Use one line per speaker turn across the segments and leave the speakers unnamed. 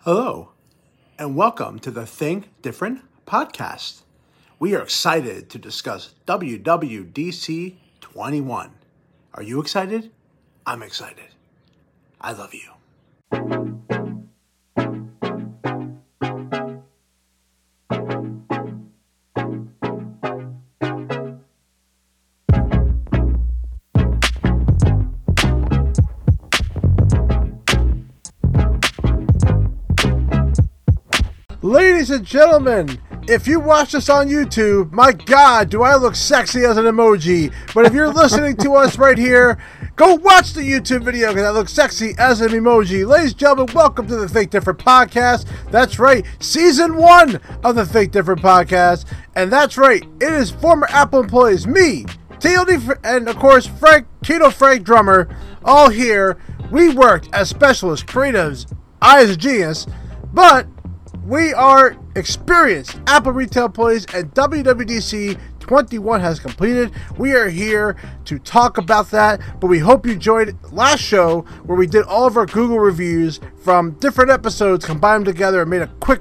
Hello, and welcome to the Think Different podcast. We are excited to discuss WWDC 21. Are you excited? I'm excited. I love you. And gentlemen, if you watch us on YouTube, my God, do I look sexy as an emoji. But if you're listening to us right here, go watch the YouTube video because I look sexy as an emoji. Ladies and gentlemen, welcome to the Think Different podcast. That's right, season one of the Think Different podcast. And that's right, it is former Apple employees, me, TLD, and of course, Frank, Keto Frank Drummer, all here. We worked as specialists, creatives, I as a genius, but we are experienced Apple retail employees, and WWDC 21 has completed. We are here to talk about that, but we hope you enjoyed last show where we did all of our Google reviews from different episodes, combined them together, and made a quick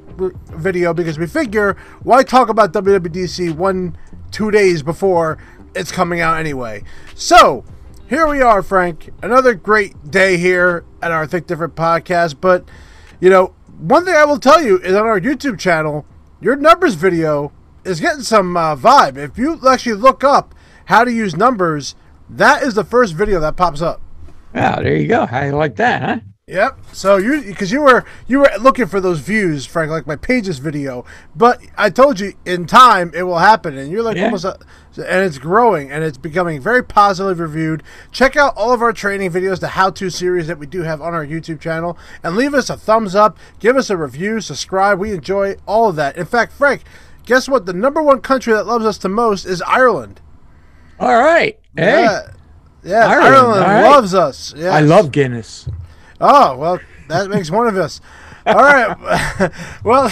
video because we figure why talk about WWDC one, two days before it's coming out anyway. So, here we are, Frank. Another great day here at our Think Different podcast, but you know, one thing I will tell you is on our YouTube channel, your numbers video is getting some uh, vibe. If you actually look up how to use numbers, that is the first video that pops up.
Yeah, there you go. How you like that, huh?
Yep. So you because you were you were looking for those views, Frank, like my pages video. But I told you in time it will happen, and you're like
Yeah.
almost, a, and it's growing and it's becoming very positively reviewed. Check out all of our training videos, the how-to series that we do have on our YouTube channel, and leave us a thumbs up, give us a review, subscribe. We enjoy all of that. In fact, Frank, guess what? The number one country that loves us the most is Ireland.
All right. Hey,
Yeah. Yeah,
Ireland,
Ireland,
right.
loves us.
I love Guinness.
Oh, well, that makes one of us. All right. well,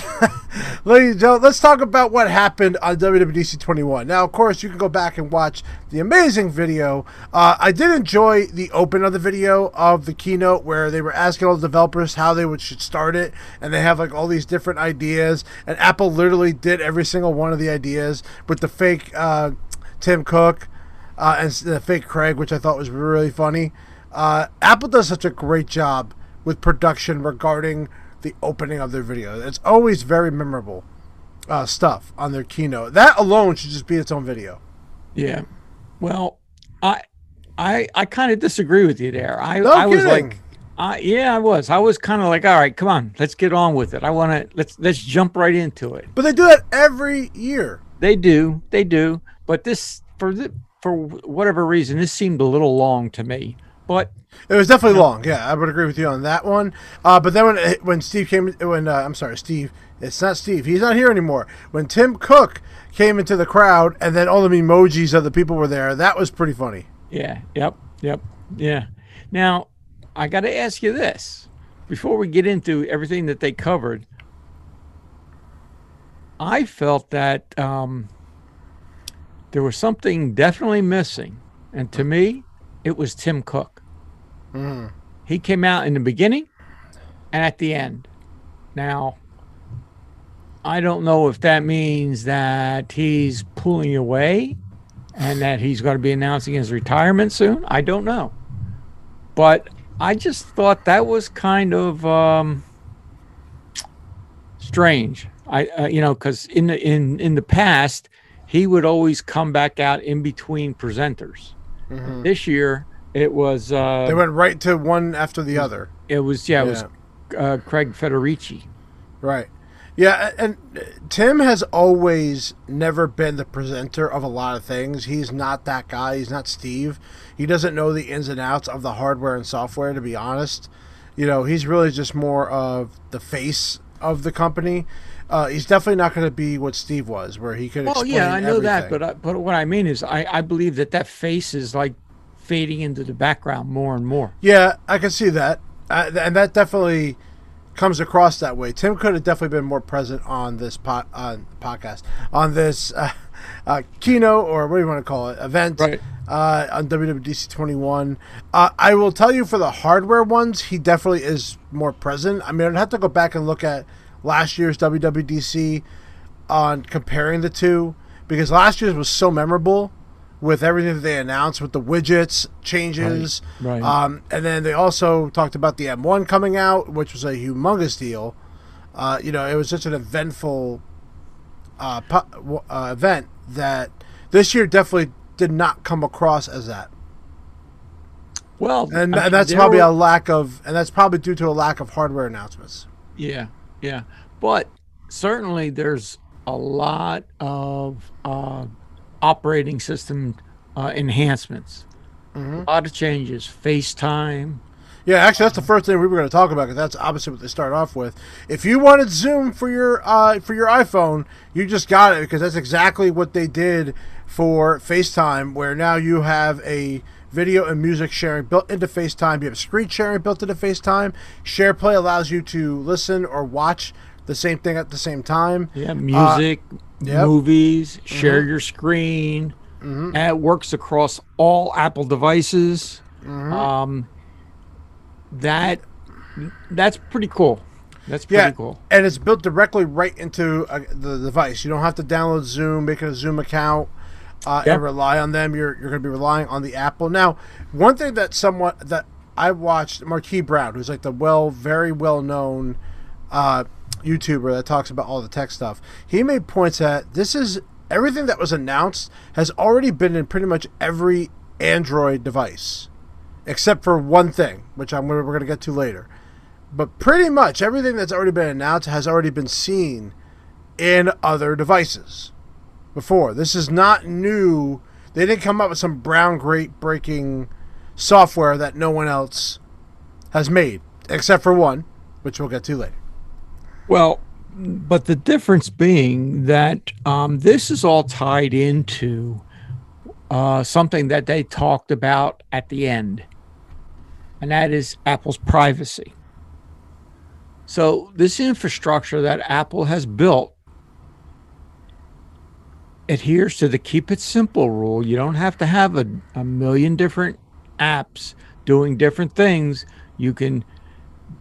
ladies and gentlemen, let's talk about what happened on WWDC 21. Now, of course, you can go back and watch the amazing video. Uh, I did enjoy the open of the video of the keynote where they were asking all the developers how they would should start it, and they have like all these different ideas. And Apple literally did every single one of the ideas with the fake uh, Tim Cook uh, and the fake Craig, which I thought was really funny. Uh, Apple does such a great job with production regarding the opening of their video. It's always very memorable uh, stuff on their keynote. That alone should just be its own video.
Yeah. Well, I, I, I kind of disagree with you there. I,
No
I was like, uh, yeah, I was. I was kind of like, all right, come on, let's get on with it. I want to let's let's jump right into it.
But they do that every year.
They do, they do. But this for the for whatever reason, this seemed a little long to me. But
It was definitely long. Yeah, I would agree with you on that one. Uh, but then when when Steve came, when uh, I'm sorry, Steve, it's not Steve. He's not here anymore. When Tim Cook came into the crowd, and then all the emojis of the people were there, that was pretty funny.
Yeah, yep, yep, yeah. Now, I got to ask you this before we get into everything that they covered. I felt that um, there was something definitely missing, and to me, it was Tim Cook. He came out in the beginning and at the end. Now, I don't know if that means that he's pulling away and that he's going to be announcing his retirement soon. I don't know. But I just thought that was kind of um, strange. I, uh, you know, because in the in in the past, he would always come back out in between presenters. This year, it was uh,
They went right to one after the other.
it was yeah, it was uh, Craig Federighi.
Right. Yeah, and uh, Tim has always never been the presenter of a lot of things. He's not that guy. He's not Steve. He doesn't know the ins and outs of the hardware and software, to be honest. You know, he's really just more of the face of the company. Uh, he's definitely not going to be what Steve was, where he could
Oh yeah, I know that, but I, but what I mean is, I I believe that that face is like fading into the background more and more.
Yeah, I can see that, uh, and that definitely comes across that way. Tim could have definitely been more present on this pot on podcast on this uh, uh, keynote or what do you want to call it event
Right.
uh, on WWDC 21. Uh, I will tell you for the hardware ones, he definitely is more present. I mean, I'd have to go back and look at last year's WWDC on comparing the two because last year's was so memorable with everything that they announced with the widgets changes.
Right, right.
Um, and then they also talked about the M1 coming out, which was a humongous deal. Uh, you know, it was such an eventful uh, pu- uh, event that this year definitely did not come across as that.
Well,
And,
I mean,
that's probably
were-
a lack of, and that's probably due to a lack of hardware announcements.
Yeah, yeah. But certainly there's a lot of uh, operating system uh, enhancements,
Mm-hmm.
a lot of changes. FaceTime.
Yeah, actually, that's the first thing we were going to talk about because that's obviously what they start off with. If you wanted Zoom for your uh, for your iPhone, you just got it because that's exactly what they did for FaceTime, where now you have a video and music sharing built into FaceTime. You have screen sharing built into FaceTime. SharePlay allows you to listen or watch the same thing at the same time.
Yeah, music,
Uh, yep. Mm-hmm.
movies, share your screen. And it works across all Apple devices.
Mm-hmm.
Um, that that's pretty cool. That's pretty
Yeah,
cool.
and it's built directly right into uh, the device. You don't have to download Zoom, make a Zoom account, uh,
Yep.
and rely on them. You're you're going to be relying on the Apple. Now, one thing that somewhat that I watched Marquis Brown, who's like the well, very well known uh, YouTuber that talks about all the tech stuff. He made points that this is everything that was announced has already been in pretty much every Android device, except for one thing, which I'm we're going to get to later. But pretty much everything that's already been announced has already been seen in other devices before. This is not new. They didn't come up with some brown great breaking software that no one else has made, except for one, which we'll get to later.
Well, but the difference being that um, this is all tied into uh, something that they talked about at the end, and that is Apple's privacy. So, this infrastructure that Apple has built adheres to the keep it simple rule. You don't have to have a, a million different apps doing different things. You can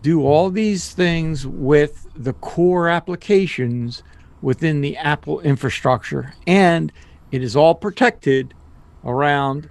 do all these things with the core applications within the Apple infrastructure, and it is all protected around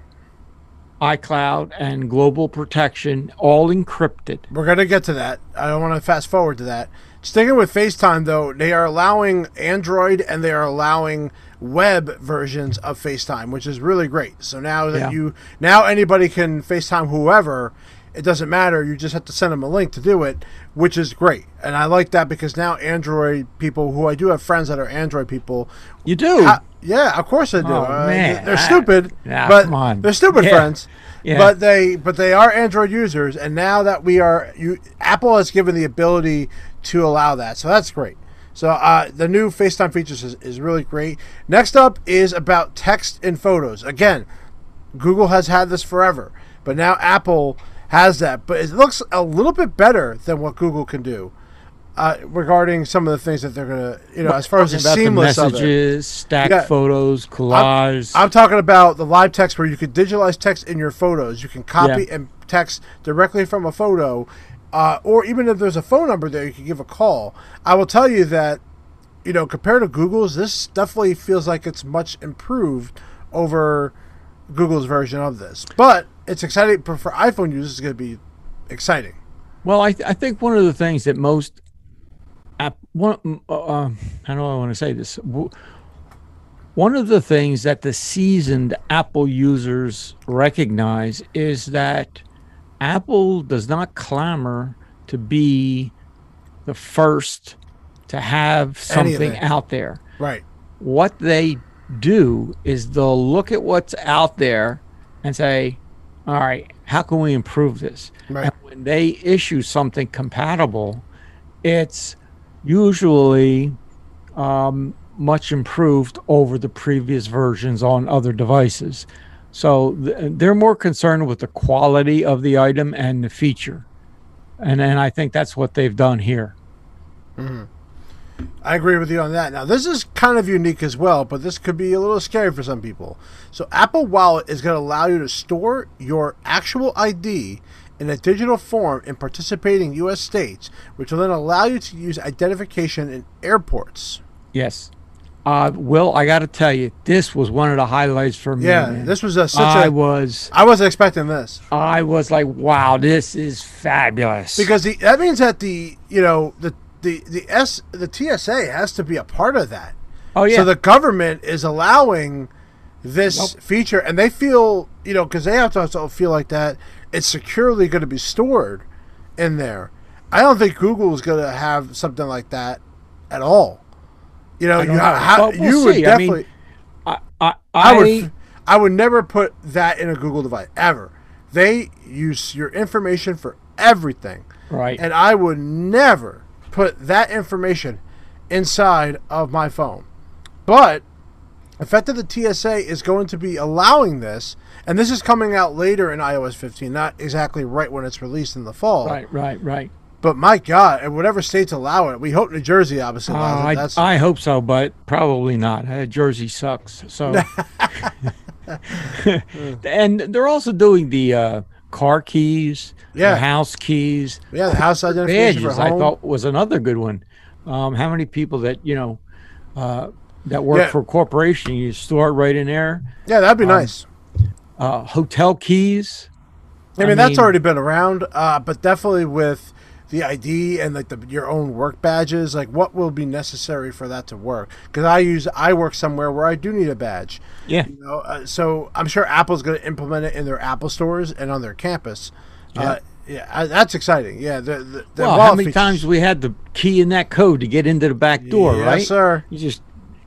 iCloud and global protection, all encrypted.
We're going to get to that. I don't want to fast forward to that. Sticking with FaceTime, though, they are allowing Android and they are allowing web versions of FaceTime, which is really great. So now that
Yeah.
you now anybody can FaceTime whoever, it doesn't matter. You just have to send them a link to do it, which is great. And I like that because now Android people, who I do have friends that are Android people,
You do.
uh, yeah, of course I do.
Oh,
Uh, they're stupid,
Ah,
but
come on.
they're stupid
Yeah.
friends.
Yeah.
But they but they are Android users, and now that we are, you Apple has given the ability to allow that, so that's great. So uh, the new FaceTime features is, is really great. Next up is about text in photos. Again, Google has had this forever, but now Apple has that. But it looks a little bit better than what Google can do uh, regarding some of the things that they're gonna, you know, as far as the
the
seamless it.
messages, stack
Yeah.
photos, collage.
I'm talking about the live text where you could digitalize text in your photos. You can copy
Yeah.
and text directly from a photo, uh, or even if there's a phone number there, you can give a call. I will tell you that, you know, compared to Google's, this definitely feels like it's much improved over Google's version of this. But it's exciting for, for iPhone users. It's going to be exciting.
Well, I, th- I think one of the things that most app one uh, um, how do I want to say this? One of the things that the seasoned Apple users recognize is that Apple does not clamor to be the first to have something out there.
Right.
What they do is they'll look at what's out there and say, all right, how can we improve this?
Right.
And when they issue something compatible, it's usually um, much improved over the previous versions on other devices. So th- they're more concerned with the quality of the item and the feature. And and I think that's what they've done here.
I agree with you on that. Now, this is kind of unique as well, but this could be a little scary for some people. So, Apple Wallet is going to allow you to store your actual ID in a digital form in participating U.S. states, which will then allow you to use identification in airports.
Yes. Uh, Will, I got to tell you, this was one of the highlights for me.
Yeah,
man.
this was a, such
I
a.
was,
I wasn't expecting this
I was like, wow, this is fabulous.
because the, that means that the you know the the the S the TSA has to be a part of that.
oh yeah,
So the government is allowing this
Nope.
feature, and they feel, you know, because they have to also feel like that it's securely going to be stored in there. I don't think Google is going to have something like that at all. You know, you,
know. But we'll
you would
see. I mean,
definitely.
I, I,
I,
I,
would. I would never put that in a Google device ever. They use your information for everything,
right.
and I would never put that information inside of my phone. But the fact that the TSA is going to be allowing this, and this is coming out later in iOS 15, not exactly right when it's released in the fall.
right, right, right.
But my God, and whatever states allow it, we hope New Jersey obviously
Uh,
allows it.
I,
That's
I hope so, but probably not. Uh, Jersey sucks. So, and they're also doing the uh, car keys,
Yeah.
the house keys,
yeah, the house identification
badges. I thought was another good one. Um, how many people that you know uh, that work
Yeah.
for a corporation? You store it right in there.
yeah, that'd be nice.
Uh, hotel keys.
I mean,
I
that's
mean-
already been around, uh, but definitely with the ID and like the, your own work badges, like what will be necessary for that to work? Because I use I work somewhere where I do need a badge.
Yeah,
You know, uh, so I'm sure Apple's going to implement it in their Apple stores and on their campus. Yeah, uh, yeah, I, that's exciting. Yeah, the, the, the
well, how many
features-
times we had the key in that code to get into the back door,
yes,
right?
sir.
You just,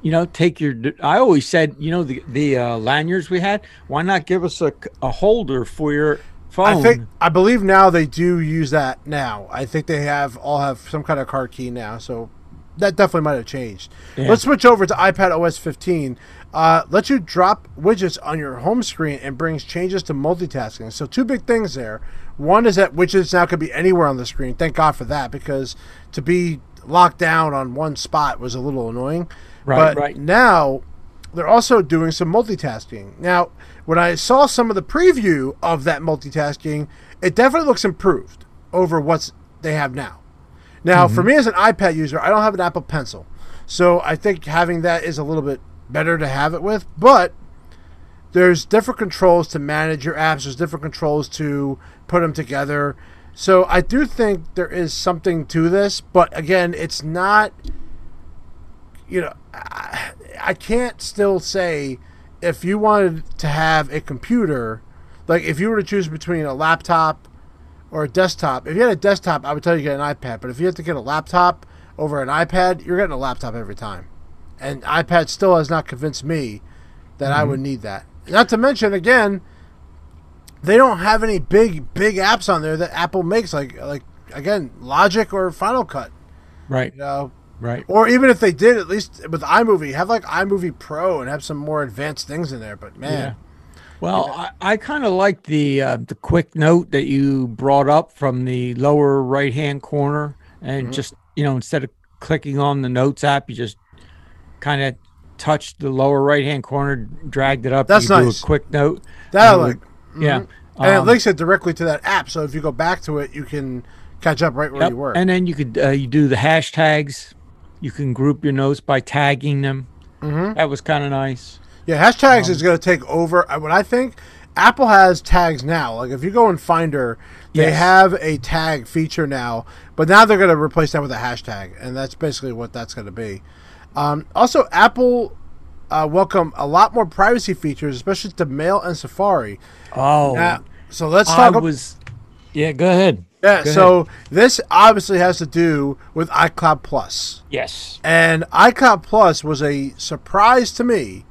you know, take your. I always said, you know, the the uh, lanyards we had. Why not give us a, a holder for your phone?
I think I believe now they do use that now. I think they have all have some kind of car key now, so that definitely might have changed.
Yeah.
Let's switch over to iPad OS 15. Uh, lets you drop widgets on your home screen and brings changes to multitasking. So two big things there. One is that widgets now can be anywhere on the screen. Thank God for that because to be locked down on one spot was a little annoying.
Right,
but
right.
now they're also doing some multitasking. Now, when I saw some of the preview of that multitasking, it definitely looks improved over what they have now. Now, for mm-hmm. me as an iPad user, I don't have an Apple Pencil, so I think having that is a little bit better to have it with. But there's different controls to manage your apps. There's different controls to put them together. So I do think there is something to this, but again, it's not. You know, I, I can't still say if you wanted to have a computer, like if you were to choose between a laptop or a desktop. If you had a desktop, I would tell you to get an iPad. But if you have to get a laptop over an iPad, you're getting a laptop every time. And iPad still has not convinced me that I mm-hmm. would need that. Not to mention, again, they don't have any big big apps on there that Apple makes, like like again Logic or Final Cut.
right,
You know,
right.
or even if they did, at least with iMovie, have like iMovie Pro and have some more advanced things in there. But man,
Yeah. Well, I, I kind of like the uh, the quick note that you brought up from the lower right hand corner, and
Mm-hmm.
just you know instead of clicking on the notes app, you just kind of touched the lower right hand corner, dragged it up.
That's
you
nice.
Do a quick note.
that
it
like.
Yeah.
And it
Um,
links it directly to that app, so if you go back to it, you can catch up right where
Yep.
you were.
And then you could uh, you do the hashtags. You can group your notes by tagging them.
Mhm.
That was kind of nice.
Yeah, hashtags
Um,
is going to take over. uh, What I think, Apple has tags now. Like if you go in Finder, they
Yes.
have a tag feature now, but now they're going to replace that with a hashtag, and that's basically what that's going to be. Um, also, Apple uh, welcome a lot more privacy features, especially to Mail and Safari.
Oh,
Now, so let's
I
talk. ab-
was. Yeah, go ahead.
Yeah,
go
so this obviously has to do with iCloud Plus.
Yes.
And iCloud Plus was a surprise to me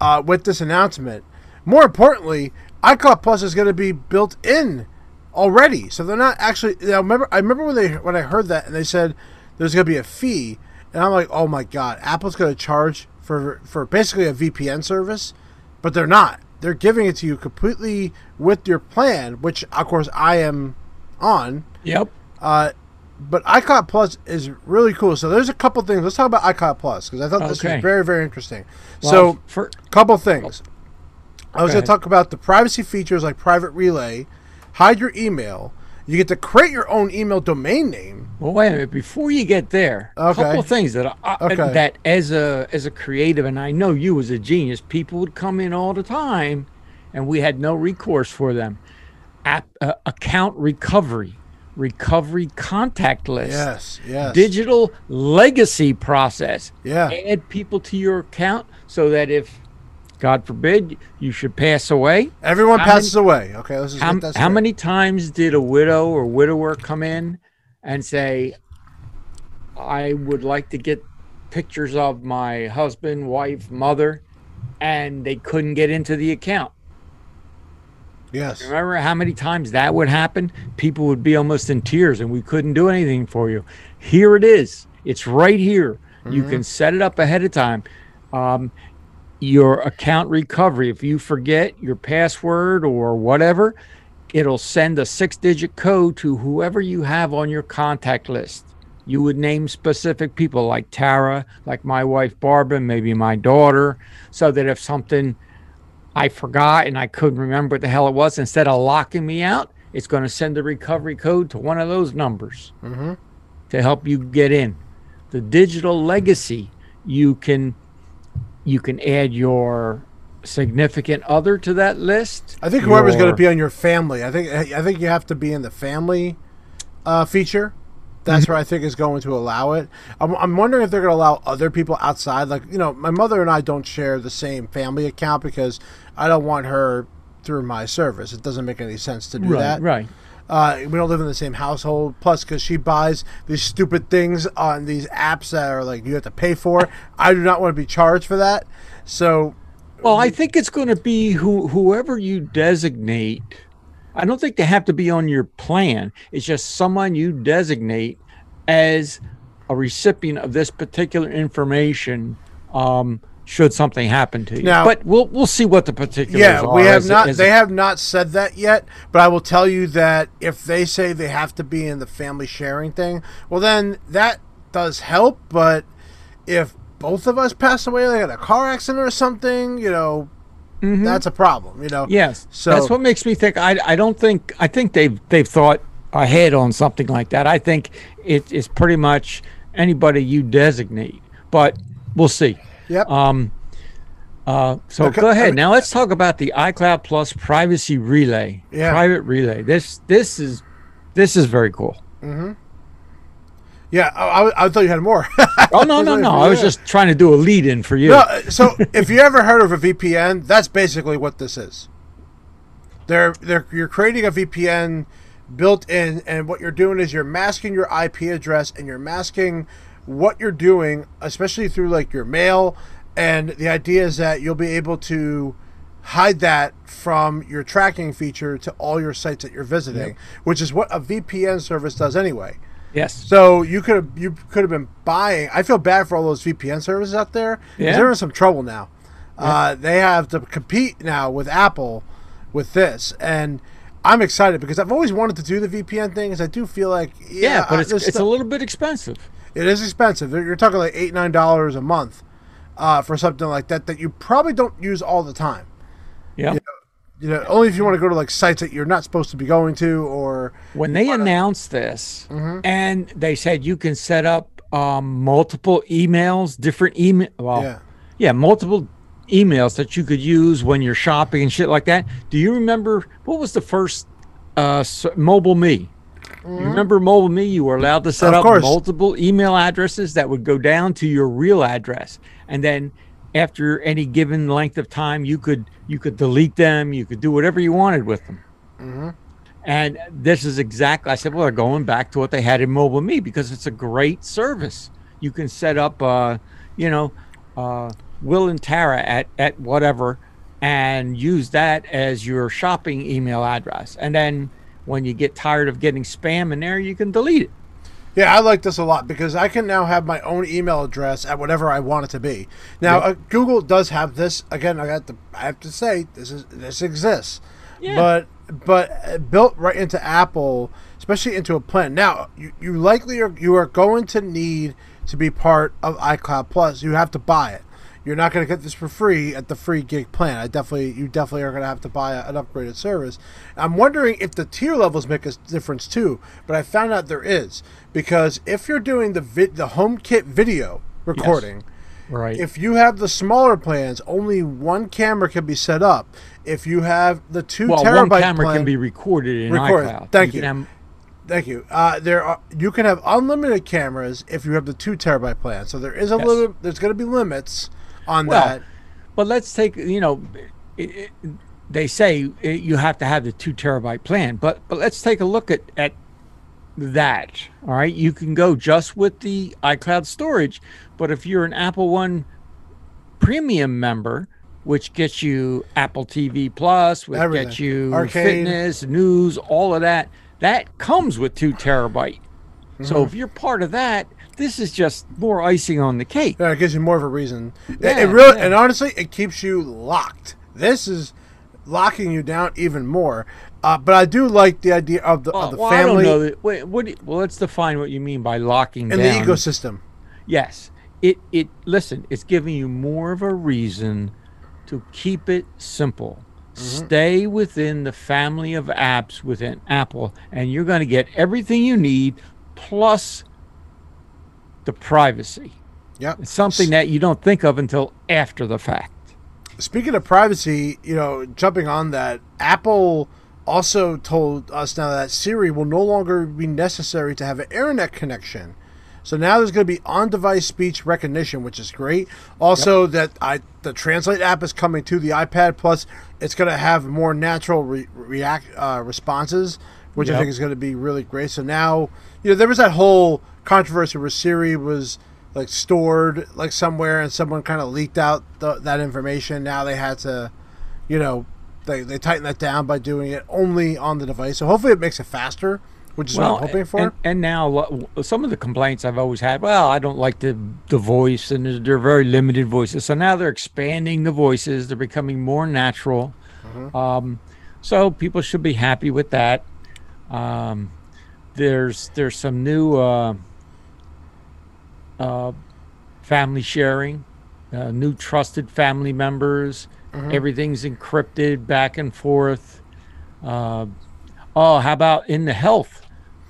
uh, with this announcement. More importantly, iCloud Plus is going to be built in already, so they're not actually. You know, remember, I remember when they when I heard that and they said there's going to be a fee, and I'm like, oh my god, Apple's going to charge for for basically a VPN service, but they're not. They're giving it to you completely with your plan, which of course I am on
Yep.
uh, but iCloud Plus is really cool. So there's a couple things. Let's talk about iCloud Plus because I thought this
Okay.
was very very interesting.
Well,
so
for,
couple things. I was going to talk about the privacy features like private relay, hide your email. You get to create your own email domain name.
well, wait a minute. Before you get there, a
Okay.
couple of things that I,
Okay.
that as a as a creative, and I know you as a genius, people would come in all the time, and we had no recourse for them. App, uh, account recovery, recovery contact list.
Yes, yes.
digital legacy process.
Yeah.
Add people to your account so that if, God forbid, you should pass away.
Everyone passes away. Okay, let's just
How, how
straight.
many times did a widow or widower come in and say, I would like to get pictures of my husband, wife, mother, and they couldn't get into the account?
Yes.
Remember how many times that would happen? People would be almost in tears and we couldn't do anything for you. Here it is. It's right here. You can set it up ahead of time. Um, your account recovery, if you forget your password or whatever, it'll send a six digit code to whoever you have on your contact list. You would name specific people like Tara, like my wife Barbara, maybe my daughter, so that if something I forgot and I couldn't remember what the hell it was. Instead of locking me out, it's going to send a recovery code to one of those numbers to help you get in. The digital legacy, you can you can add your significant other to that list.
I think whoever's going to be on your family. I think I think you have to be in the family uh, feature. That's
Mm-hmm.
where I think is going to allow it. I'm, I'm wondering if they're going to allow other people outside. Like you know, my mother and I don't share the same family account because I don't want her through my service. It doesn't make any sense to do
right,
that.
right.
Uh, we don't live in the same household. Plus, because she buys these stupid things on these apps that are like you have to pay for. I do not want to be charged for that. So
Well, I think it's going to be who, whoever you designate. I don't think they have to be on your plan. It's just someone you designate as a recipient of this particular information. Um, should something happen to you,
Now-
but we'll we'll see what the particulars
yeah,
are.
we have
as-
not.
as
They
it-
have not said that yet. But I will tell you that if they say they have to be in the family sharing thing, well, then that does help. But if both of us pass away, like in a car accident or something, you know, that's a problem. You know.
Yes.
So-
that's what makes me think. I I don't think I think they've they've thought ahead on something like that. I think it is pretty much anybody you designate, but we'll see.
Yep.
Um. Uh, so
Okay,
go
I
ahead.
mean-
now let's talk about the iCloud Plus privacy relay.
Yeah.
Private relay. This this is this is very cool.
Yeah. I, I, thought you had more.
Oh no no no! I was just trying to do a lead in for you.
No, so if you ever heard of a VPN, that's basically what this is. They're they're you're creating a VPN built in, and what you're doing is you're masking your IP address and you're masking what you're doing, especially through like your mail. And the idea is that you'll be able to hide that from your tracking feature to all your sites that you're visiting, which is what a VPN service does anyway.
Yes.
So you could have you could have been buying. I feel bad for all those VPN services out there.
Yeah.
they're in some trouble now. Uh, they have to compete now with Apple with this, and I'm excited because I've always wanted to do the VPN thing. Because I do feel like yeah,
Yeah, but it's it's
stu-
a little bit expensive.
it is expensive. You're talking like eight nine dollars a month uh, for something like that that you probably don't use all the time. You know, only if you want to go to like sites that you're not supposed to be going to, or
when they announced this
Mm-hmm.
and they said you can set up um, multiple emails different email well
Yeah.
yeah. multiple emails that you could use when you're shopping and shit like that do you remember what was the first uh, mobile me you remember mobile me you were allowed to set
Mm-hmm. Of
up
course.
multiple email addresses that would go down to your real address and then after any given length of time you could you could delete them you could do whatever you wanted with them and this is exactly, I said, well, they're going back to what they had in Mobile Me because it's a great service. You can set up, uh, you know, uh, Will and Tara at, at whatever and use that as your shopping email address. And then when you get tired of getting spam in there, you can delete it.
Yeah, I like this a lot because I can now have my own email address at whatever I want it to be. Now, uh, Google does have this. Again, I got to, I have to say this is this exists,
Yeah.
but but uh, built right into Apple, especially into a plan. Now, you, you likely are you are going to need to be part of iCloud Plus. You have to buy it. You're not going to get this for free at the free gig plan. I definitely, you definitely are going to have to buy a, an upgraded service. I'm wondering if the tier levels make a difference too. But I found out there is because if you're doing the vid, the HomeKit video recording. Yes.
Right.
If you have the smaller plans, only one camera can be set up. If you have the two
well,
terabyte
one camera
plan,
can be recorded in recorded. iCloud.
Thank you. you. Have, Thank you. Uh, there are you can have unlimited cameras if you have the two terabyte plan. So there is a yes. little. There's going to be limits on well, that.
But let's take you know, it, it, they say it, you have to have the two terabyte plan. But but let's take a look at at that. All right, you can go just with the iCloud storage, but if you're an Apple One premium member, which gets you Apple TV Plus, which Everything. gets you Arcade. fitness, news, all of that that comes with two terabyte. Mm-hmm. So if you're part of that, this is just more icing on the cake.
Yeah, it gives you more of a reason. Yeah, it, it really, yeah. and honestly, it keeps you locked. This is locking you down even more. Uh, but I do like the idea of the, of the
well,
family.
I don't know. Wait, what? You, well, let's define what you mean by locking
in down. the ecosystem.
Yes, it it. Listen, it's giving you more of a reason to keep it simple. Mm-hmm. Stay within the family of apps within Apple, and you're going to get everything you need plus the privacy.
Yeah,
It's something that you don't think of until after the fact.
Speaking of privacy, you know, jumping on that, Apple also told us now that Siri will no longer be necessary to have an internet connection. So now there's going to be on-device speech recognition, which is great. Also, yep. that I the Translate app is coming to the iPad. Plus, it's going to have more natural re- react uh, responses, which yep. I think is going to be really great. So now, you know, there was that whole controversy where Siri was like stored like somewhere, and someone kind of leaked out the, that information. Now they had to, you know, they they tightened that down by doing it only on the device. So hopefully, it makes it faster which is well, what I'm hoping for.
And, and, now some of the complaints I've always had, well, I don't like the the voice, and they're very limited voices. So now they're expanding the voices; they're becoming more natural. Mm-hmm. Um, so people should be happy with that. Um, there's there's some new uh, uh, family sharing, uh, new trusted family members. Mm-hmm. Everything's encrypted back and forth. Uh, oh, how about in the health?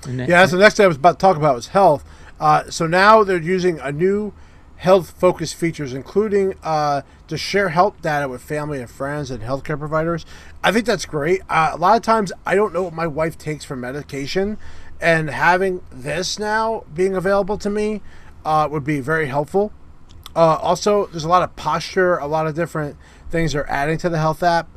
yeah, that's the next thing I was about to talk about was health. Uh, so now they're using a new health focused features, including uh, to share health data with family and friends and healthcare providers. I think that's great. Uh, a lot of times I don't know what my wife takes for medication, and having this now being available to me uh, would be very helpful. Uh, also, there's a lot of posture, a lot of different things they're adding to the health app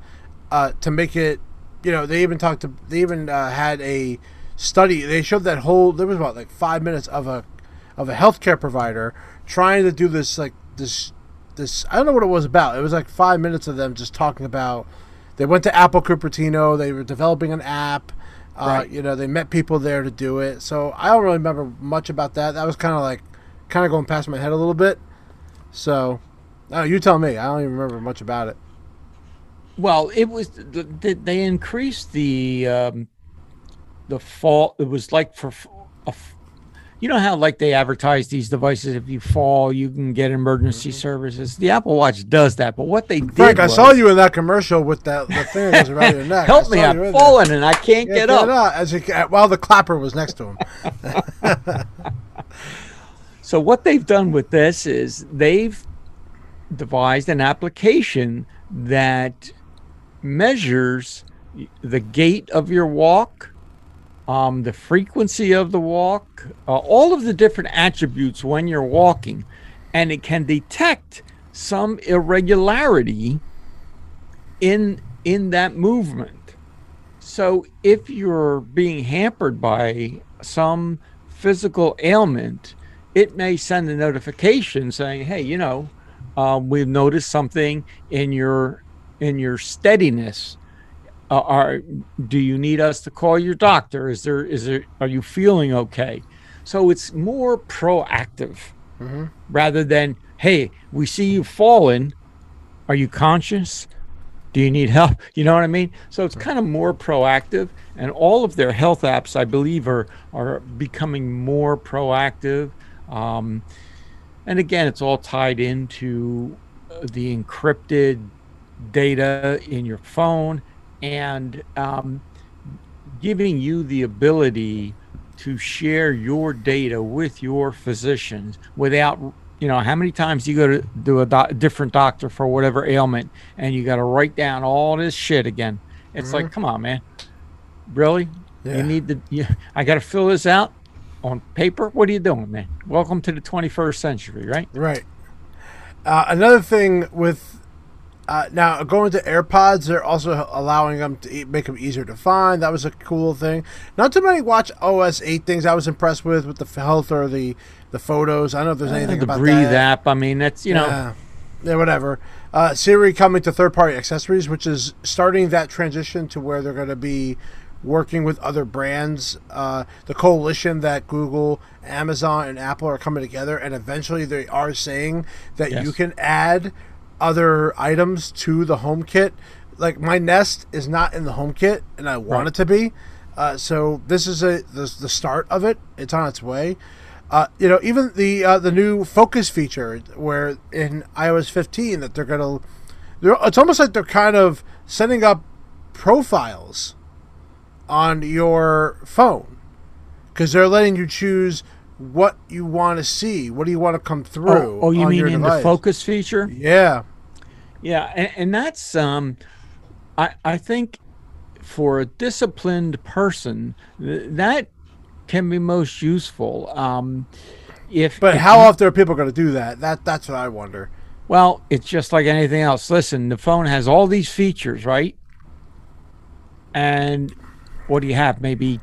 uh, to make it. You know, they even talked to. They even had a study. They showed that whole. There was about like five minutes of a of a healthcare provider trying to do this like this this. I don't know what it was about. It was like five minutes of them just talking about. They went to Apple Cupertino. They were developing an app. Uh, right. You know, they met people there to do it. So I don't really remember much about that. That was kind of like, kind of going past my head a little bit. So, oh, you tell me. I don't even remember much about it.
Well, it was they increased the um, the fall it was like for a, you know how like they advertise these devices if you fall you can get emergency mm-hmm. services the apple watch does that but what they did
frank i saw you in that commercial with that the thing that was around your neck
help me i'm falling there. and i can't get, get up,
as you, while the clapper was next to him
so what they've done with this is they've devised an application that measures the gait of your walk um, the frequency of the walk, uh, all of the different attributes when you're walking, and it can detect some irregularity in in that movement. So if you're being hampered by some physical ailment, it may send a notification saying, "Hey, you know, uh, we've noticed something in your in your steadiness uh, are do you need us to call your doctor is there is there are you feeling okay so it's more proactive mm-hmm. rather than hey we see you fallen are you conscious Do you need help? You know what I mean? So it's kind of more proactive, and all of their health apps, I believe, are are becoming more proactive. Um, and again, it's all tied into the encrypted data in your phone and um, giving you the ability to share your data with your physicians without you know how many times you go to do a doc- different doctor for whatever ailment and you got to write down all this shit again it's mm-hmm. like come on man really yeah. you need to you, i got to fill this out on paper what are you doing man welcome to the 21st century right
right uh, another thing with uh, now going to AirPods, they're also allowing them to make them easier to find. That was a cool thing. Not too many Watch OS eight things I was impressed with with the health or the the photos. I don't know if there's uh, anything
the
about
Breathe
that.
app. I mean, that's you know.
Yeah, yeah whatever. Uh, Siri coming to third party accessories, which is starting that transition to where they're going to be working with other brands. Uh, the coalition that Google, Amazon, and Apple are coming together, and eventually they are saying that yes. you can add other items to the home kit. Like my Nest is not in the home kit, and I want right. it to be. Uh, so this is a the, the start of it. It's on its way. Uh, you know, even the uh, the new focus feature, where in iOS 15 that they're gonna, they're, it's almost like they're kind of setting up profiles on your phone because they're letting you choose what you want to see. What do you want to come through?
Oh, oh you mean in device. the focus feature?
Yeah.
Yeah, and, and that's um, I I think for a disciplined person that can be most useful. Um, if
but
if
how you, often are people going to do that? That that's what I wonder.
Well, it's just like anything else. Listen, the phone has all these features, right? And what do you have? Maybe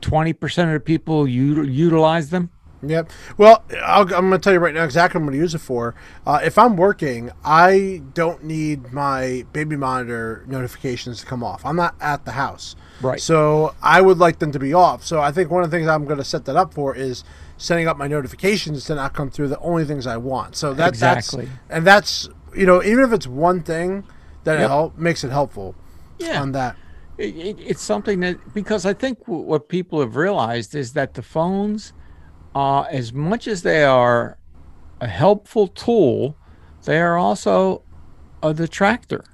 twenty percent of the people u- utilize them.
Yep. Well, i am going to tell you right now exactly what I'm going to use it for. Uh, if I'm working, I don't need my baby monitor notifications to come off. I'm not at the house.
Right.
So I would like them to be off. So I think one of the things I'm going to set that up for is setting up my notifications to not come through the only things I want. So that, exactly. that's and that's you know even if it's one thing that yep. help makes it helpful. Yeah. On that.
It, it, it's something that because I think w- what people have realized is that the phones uh, as much as they are a helpful tool, they are also a detractor.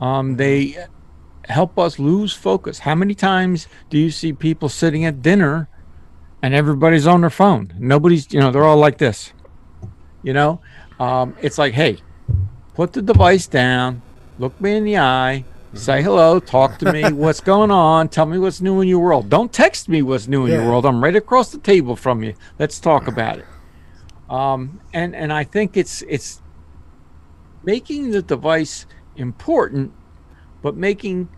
Um, they help us lose focus. How many times do you see people sitting at dinner and everybody's on their phone? Nobody's, you know, they're all like this. You know, um, it's like, hey, put the device down, look me in the eye, Say hello, talk to me. what's going on? Tell me what's new in your world. Don't text me what's new in yeah. your world. I'm right across the table from you. Let's talk about it. Um, and and I think it's it's making the device important, but making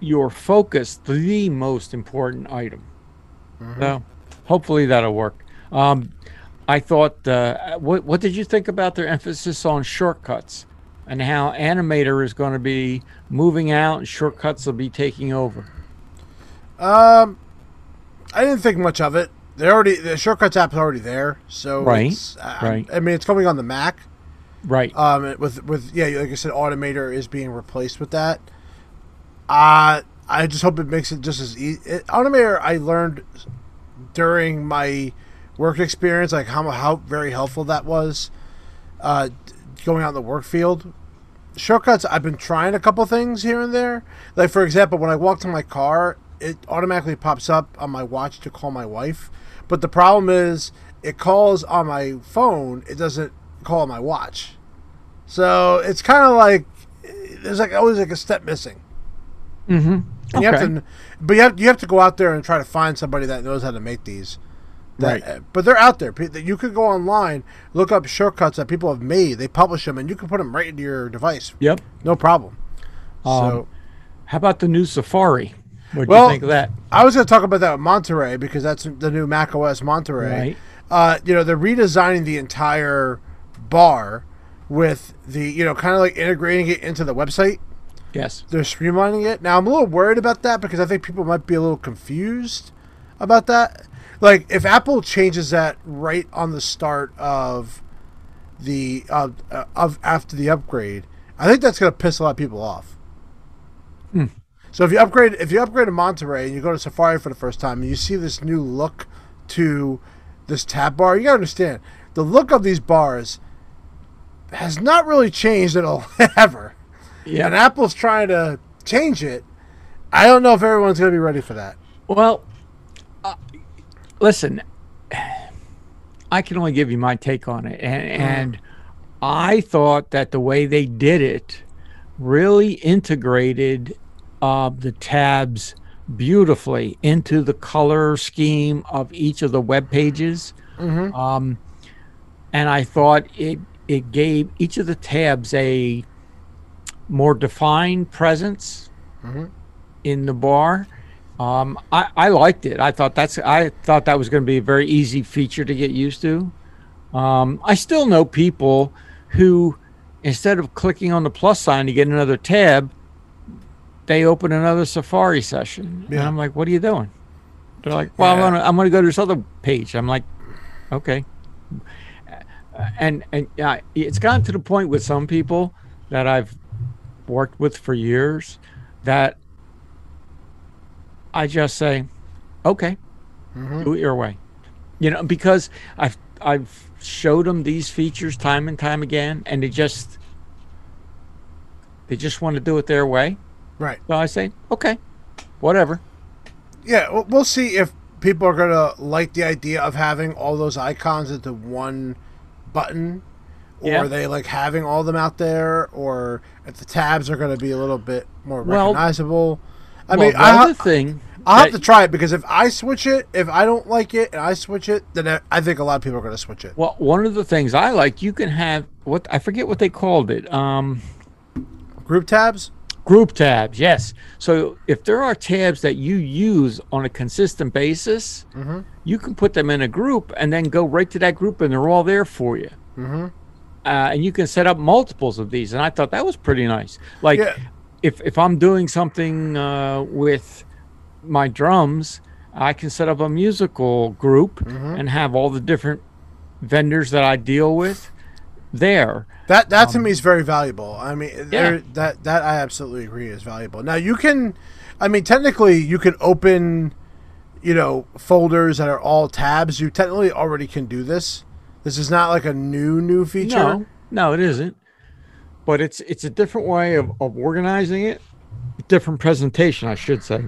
your focus the most important item. Mm-hmm. So hopefully that'll work. Um, I thought, uh, what what did you think about their emphasis on shortcuts? And how Automator is going to be moving out and shortcuts will be taking over?
Um, I didn't think much of it. They already the shortcuts app is already there, so
right,
uh,
right.
I mean, it's coming on the Mac,
right?
Um, with with yeah, like I said, Automator is being replaced with that. Uh I just hope it makes it just as easy. Automator, I learned during my work experience, like how how very helpful that was. Uh, going out in the work field. Shortcuts, I've been trying a couple things here and there. Like, for example, when I walk to my car, it automatically pops up on my watch to call my wife. But the problem is, it calls on my phone, it doesn't call my watch. So it's kind of like there's like always like a step missing.
Mm-hmm.
Okay. You have to, but you have you have to go out there and try to find somebody that knows how to make these. That, right. But they're out there. You could go online, look up shortcuts that people have made. They publish them, and you can put them right into your device.
Yep.
No problem.
Um, so, how about the new Safari? What do well, you think of that?
I was going to talk about that with Monterey because that's the new Mac OS Monterey.
Right.
Uh, you know, they're redesigning the entire bar with the, you know, kind of like integrating it into the website.
Yes.
They're streamlining it. Now, I'm a little worried about that because I think people might be a little confused about that like if Apple changes that right on the start of the uh, of after the upgrade, I think that's going to piss a lot of people off.
Hmm.
So if you upgrade, if you upgrade to Monterey and you go to Safari for the first time and you see this new look to this tab bar, you got to understand the look of these bars has not really changed at all ever.
Yeah.
And Apple's trying to change it. I don't know if everyone's going to be ready for that.
Well, listen, I can only give you my take on it, and, and I thought that the way they did it really integrated uh, the tabs beautifully into the color scheme of each of the web pages. Um, and I thought it it gave each of the tabs a more defined presence in the bar. Um, I, I liked it. I thought that's I thought that was going to be a very easy feature to get used to. Um, I still know people who, instead of clicking on the plus sign to get another tab, they open another Safari session, and
Yeah.
I'm like, "What are you doing?" They're like, "Well,
Yeah.
I'm gonna I'm gonna go to this other page." I'm like, "Okay." And and uh, it's gotten to the point with some people that I've worked with for years that I just say, okay, mm-hmm. do it your way. You know, because I've I've showed them these features time and time again, and they just they just want to do it their way.
Right.
So I say, okay, whatever.
Yeah, we'll- we'll see if people are gonna like the idea of having all those icons into one button, or
Yeah.
are they like having all of them out there, or if the tabs are gonna be a little bit more
Well-
recognizable. I
well,
mean, I ha-
thing,
I'll have to try it because if I switch it, if I don't like it and I switch it, then I- I think a lot of people are gonna switch it.
Well, one of the things I like, you can have what I forget what they called it. Um,
Group tabs.
Group tabs, yes. So if there are tabs that you use on a consistent basis, you can put them in a group and then go right to that group, and they're all there for you. Mm-hmm. Uh, and you can set up multiples of these, and I thought that was pretty nice. Like
Yeah.
If if I'm doing something uh, with my drums, I can set up a musical group and have all the different vendors that I deal with there.
That that to me is very valuable. I mean,
Um, Yeah.
there, that that I absolutely agree is valuable. Now you can, I mean, technically you can open, you know, folders that are all tabs. You technically already can do this. This is not like a new new feature.
No, no, it isn't. But it's it's a different way of, of organizing it, different presentation, I should say.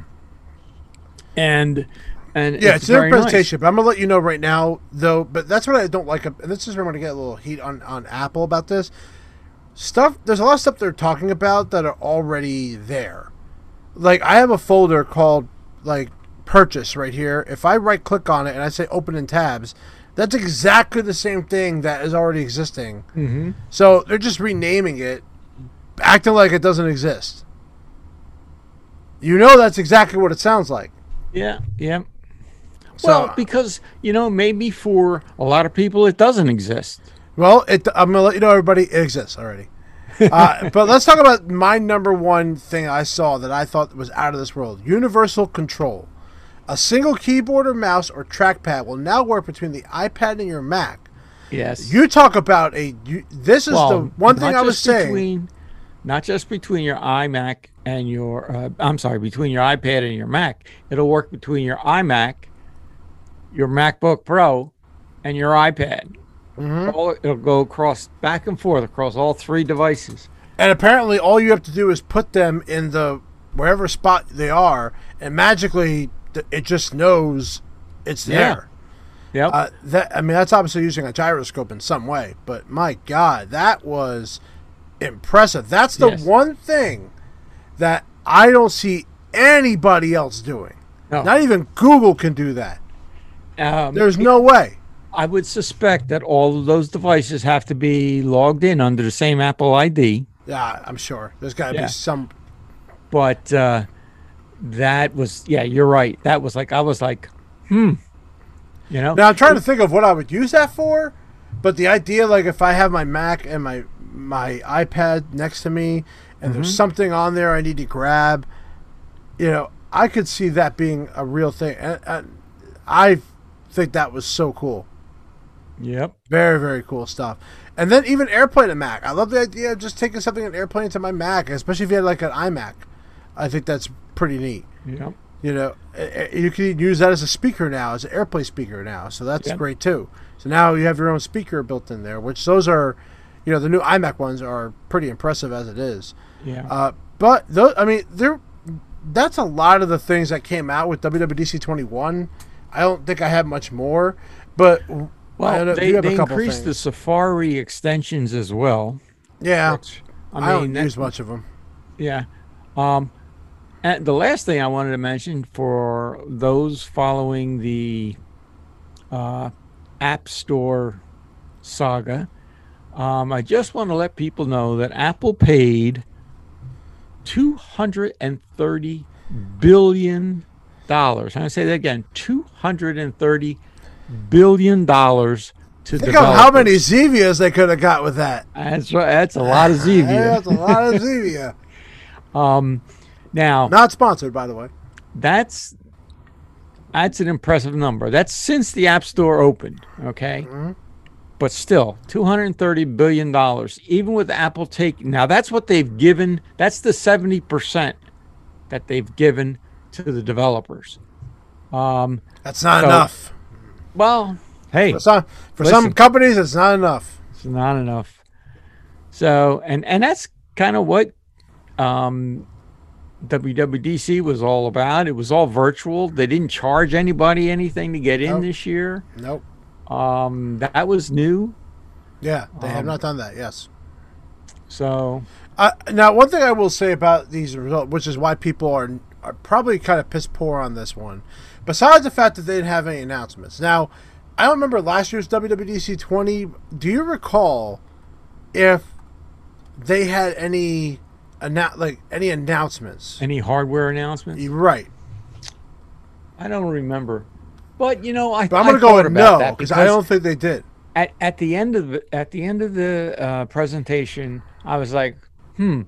And and
Yeah, it's, a
very
different
nice.
presentation, but I'm gonna let you know right now, though. But that's what I don't like. And this is where I'm gonna get a little heat on on Apple about this stuff. There's a lot of stuff they're talking about that are already there. Like I have a folder called like purchase right here. If I right click on it and I say open in tabs, that's exactly the same thing that is already existing.
Mm-hmm.
So they're just renaming it, acting like it doesn't exist. You know that's exactly what it sounds like.
Yeah, yeah.
So,
well, because you know, maybe for a lot of people it doesn't exist.
Well, it, I'm gonna let you know, everybody, it exists already. Uh, but let's talk about my number one thing I saw that I thought was out of this world: universal control. A single keyboard or mouse or trackpad will now work between the iPad and your Mac.
Yes.
You talk about a. You, this is
well,
the one thing I was saying.
Between, not just between your iMac and your, uh, I'm sorry, between your iPad and your Mac. It'll work between your iMac, your MacBook Pro, and your iPad.
Mm-hmm.
All, it'll go across back and forth across all three devices.
And apparently, all you have to do is put them in the wherever spot they are, and magically, it just knows it's
Yeah.
there.
Yep.
Uh, that I mean, that's obviously using a gyroscope in some way, but my God, that was impressive. That's the
Yes.
one thing that I don't see anybody else doing.
No.
Not even Google can do that.
Um,
There's no way.
I would suspect that all of those devices have to be logged in under the same Apple ID.
Yeah, I'm sure. There's got to
Yeah.
be some.
But uh, that was, yeah, you're right. That was like, I was like, hmm. You know?
Now I'm trying to think of what I would use that for, but the idea, like, if I have my Mac and my my iPad next to me, and
Mm-hmm.
there's something on there I need to grab, you know, I could see that being a real thing, and, and I think that was so cool.
Yep.
Very, very cool stuff. And then even AirPlay to Mac. I love the idea of just taking something and AirPlaying into my Mac, especially if you had like an iMac. I think that's pretty neat.
Yep.
You know, you can use that as a speaker now, as an AirPlay speaker now. So that's great too. So now you have your own speaker built in there, which those are, you know, the new iMac ones are pretty impressive as it is.
Yeah.
Uh, but those, I mean, there, that's a lot of the things that came out with WWDC 21. I don't think I have much more, but
well, they
couple
increased the. Safari extensions as well.
yeah.
which,
I,
I, mean,
don't
that-
use much of them.
Yeah. Um, and the last thing I wanted to mention for those following the uh, App Store saga, um, I just want to let people know that Apple paid two hundred and thirty billion dollars. I'm going to say that again: two hundred and thirty billion dollars to
Think of how many. Zevias they could have got with that.
That's right. That's a lot of Zevia.
That's a lot of Zevia.
Um, now
Not sponsored, by the way.
that's that's an impressive number. That's since the App Store opened, okay? But still, 230 billion dollars even with Apple take Now that's what they've given. That's the 70% that they've given to the developers. Um
That's not
So-
enough.
well, hey,
For some, for some companies, it's not enough.
it's not enough. So, and and that's kind of what um, WWDC was all about. It was all virtual. They didn't charge anybody anything to get in
Nope.
this year.
Nope.
Um, that was new.
Yeah, they have
Um,
not done that. Yes.
So,
Uh, now, one thing I will say about these results, which is why people are are probably kind of piss poor on this one, besides the fact that they didn't have any announcements. Now, I don't remember last year's WWDC 20. Do you recall if they had any annou- like any announcements?
any hardware announcements?
Right,
I don't remember. But you know, I
but I'm going to go with no because I don't think they did.
at, at the end of the, at the end of the uh, presentation, I was like, hmm,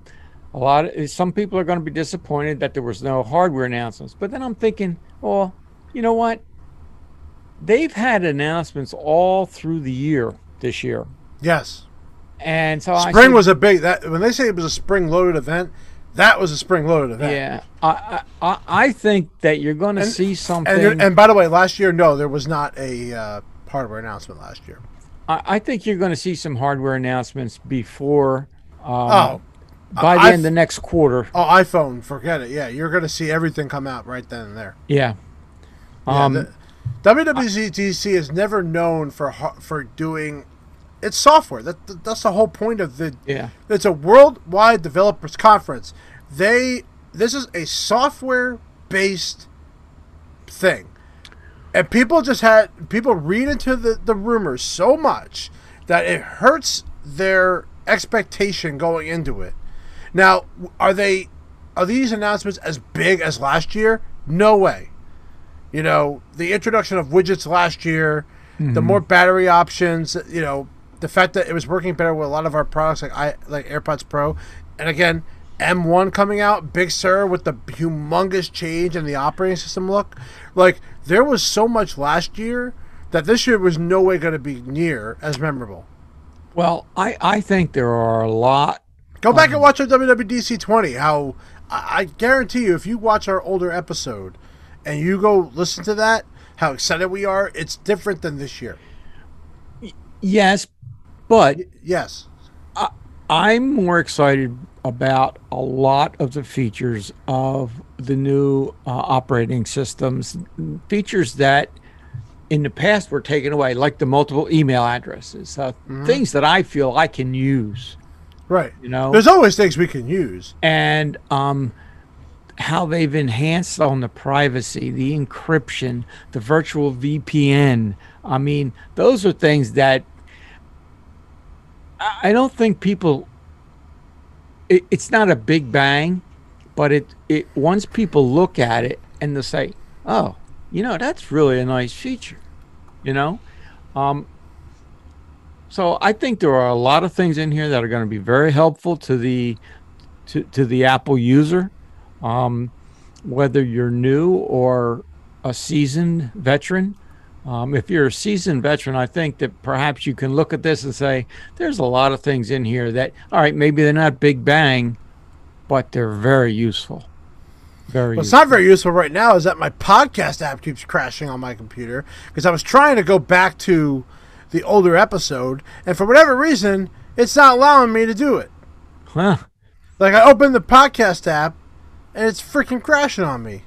a lot of some people are going to be disappointed that there was no hardware announcements. But then I'm thinking, well, you know what? They've had announcements all through the year this year,
Yes,
and so I
spring was a big that when they say it was a spring loaded event, that was a spring loaded event.
yeah. I, I I- I think that you're going to see something.
And, and by the way, last year, no, there was not a uh, hardware announcement last year.
I, I think you're going to see some hardware announcements before. Um,
Oh,
by the
I-
end of the next quarter.
oh, iPhone, forget it. Yeah, you're going to see everything come out right then and there.
Yeah.
Yeah,
Um,
the, WWDC is never known for for doing. It's software. That that's the whole point of the.
yeah.
It's a worldwide developers conference. They this is a software based thing, and people just had people read into the the rumors so much that it hurts their expectation going into it. Now, are they are these announcements as big as last year? No way. You know, the introduction of widgets last year, the mm-hmm. more battery options, you know, the fact that it was working better with a lot of our products like I like AirPods Pro, and again, M1 coming out, Big Sur with the humongous change in the operating system look. Like there was so much last year that this year was no way going to be near as memorable.
Well, I, I think there are a lot.
Go back and watch our WWDC 20. How I, I guarantee you, if you watch our older episode and you go listen to that, how excited we are, it's different than this year.
Yes, but
Yes.
I'm more excited about a lot of the features of the new uh, operating systems, features that in the past were taken away, like the multiple email addresses, uh, things that I feel I can use,
Right.
you know.
There's always things we can use.
and um, how they've enhanced on the privacy, the encryption, the virtual VPN. I mean, those are things that I don't think people. It, it's not a big bang, but it it once people look at it and they say, "Oh, you know, that's really a nice feature," you know. Um, so I think there are a lot of things in here that are going to be very helpful to the to, to the Apple user, um, whether you're new or a seasoned veteran. Um, if you're a seasoned veteran, I think that perhaps you can look at this and say, there's a lot of things in here that, all right, maybe they're not big bang, but they're very useful. Very. Useful.
What's
useful.
not very useful right now is that my podcast app keeps crashing on my computer because I was trying to go back to the older episode, and for whatever reason, it's not allowing me to do it.
Huh.
Like I opened the podcast app, and it's freaking crashing on me.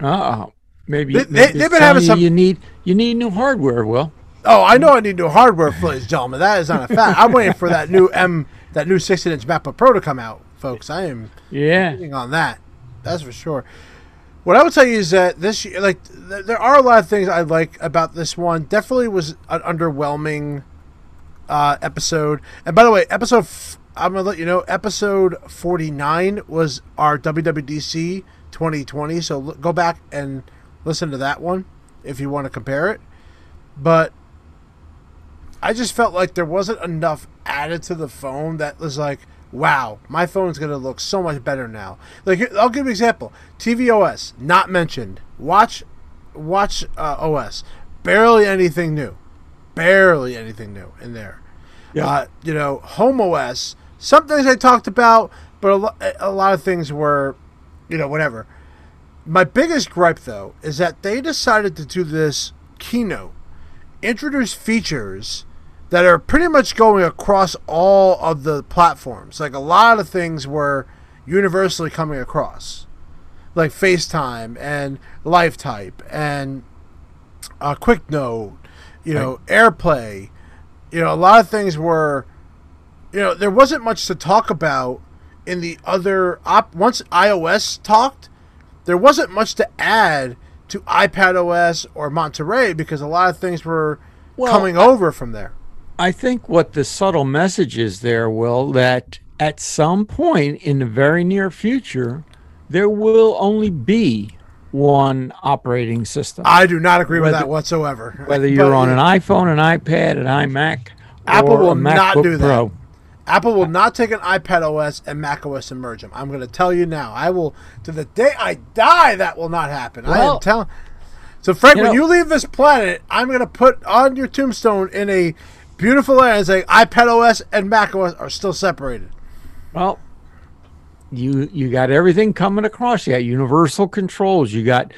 Uh-oh. Maybe,
They- they-
maybe
they've been having some-
you, need you need new hardware. Will
Oh, I know I need new hardware, ladies and gentlemen. That is not a fact. I'm waiting for that new M, that new 16-inch MacBook Pro to come out, folks. I am
yeah.
on that. That's for sure. What I would tell you is that this year, like, th- there are a lot of things I like about this one. Definitely was an underwhelming uh, episode. And by the way, episode f- I'm gonna let you know, episode 49 was our WWDC 2020. So l- go back and listen to that one if you want to compare it. But I just felt like there wasn't enough added to the phone that was like, wow, my phone's gonna look so much better now. Like I'll give you an example. tvOS not mentioned. Watch, watch uh, OS. Barely anything new. Barely anything new in there.
Yeah.
Uh, you know, Home OS. Some things I talked about, but a, lo- a lot of things were, you know, whatever. My biggest gripe though is that they decided to do this keynote, introduce features that are pretty much going across all of the platforms. Like a lot of things were universally coming across, like FaceTime and Live Text and uh, QuickNote, you know, AirPlay. You know, a lot of things were, you know, there wasn't much to talk about in the other op. Once iOS talked, there wasn't much to add to iPad OS or Monterey because a lot of things were
Well,
coming over from there.
I think what the subtle message is there, Will, that at some point in the very near future, there will only be one operating system.
I do not agree with that whatsoever.
Whether you're
But
on an iPhone, an iPad, an iMac,
Apple will not do that.
Pro.
Apple will not take an iPad OS and Mac OS and merge them. I'm going to tell you now. I will to the day I die. That will not happen. I am
Well,
telling. So Frank,
you
when
know-
you leave this planet, I'm going to put on your tombstone in a beautiful line and say iPad OS and Mac OS are still separated.
Well, you you got everything coming across. You got universal controls. You got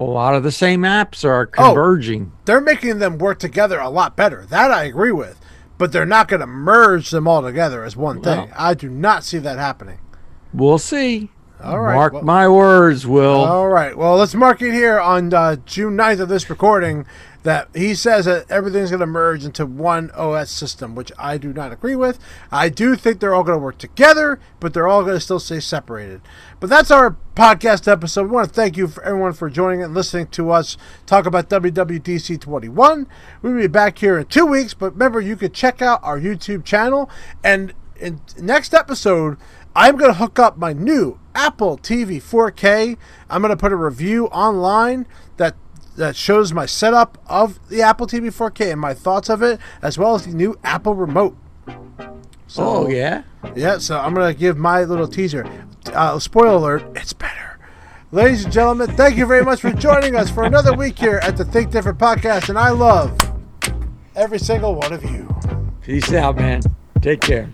a lot of the same apps are
Oh.
converging.
They're making them work together a lot better. That I agree with. But they're not going to merge them all together as one thing. I do not see that happening.
We'll see.
All right,
Mark
well-
my words, Will.
All right. Well, let's mark it here on uh, June 9th of this recording that he says that everything's going to merge into one OS system, which I do not agree with. I do think they're all going to work together, but they're all going to still stay separated. But that's our podcast episode. We want to thank you for everyone for joining and listening to us talk about WWDC 21. We'll be back here in two weeks, but remember, you can check out our YouTube channel. And in next episode, I'm going to hook up my new Apple TV 4K. I'm going to put a review online that shows my setup of the Apple TV 4K and my thoughts of it, as well as the new Apple remote. So,
oh yeah.
yeah, so I'm going to give my little teaser. Uh, spoiler alert, it's better. Ladies and gentlemen, thank you very much for joining us for another week here at the Think Different podcast. And I love every single one of you.
Peace out, man. Take care.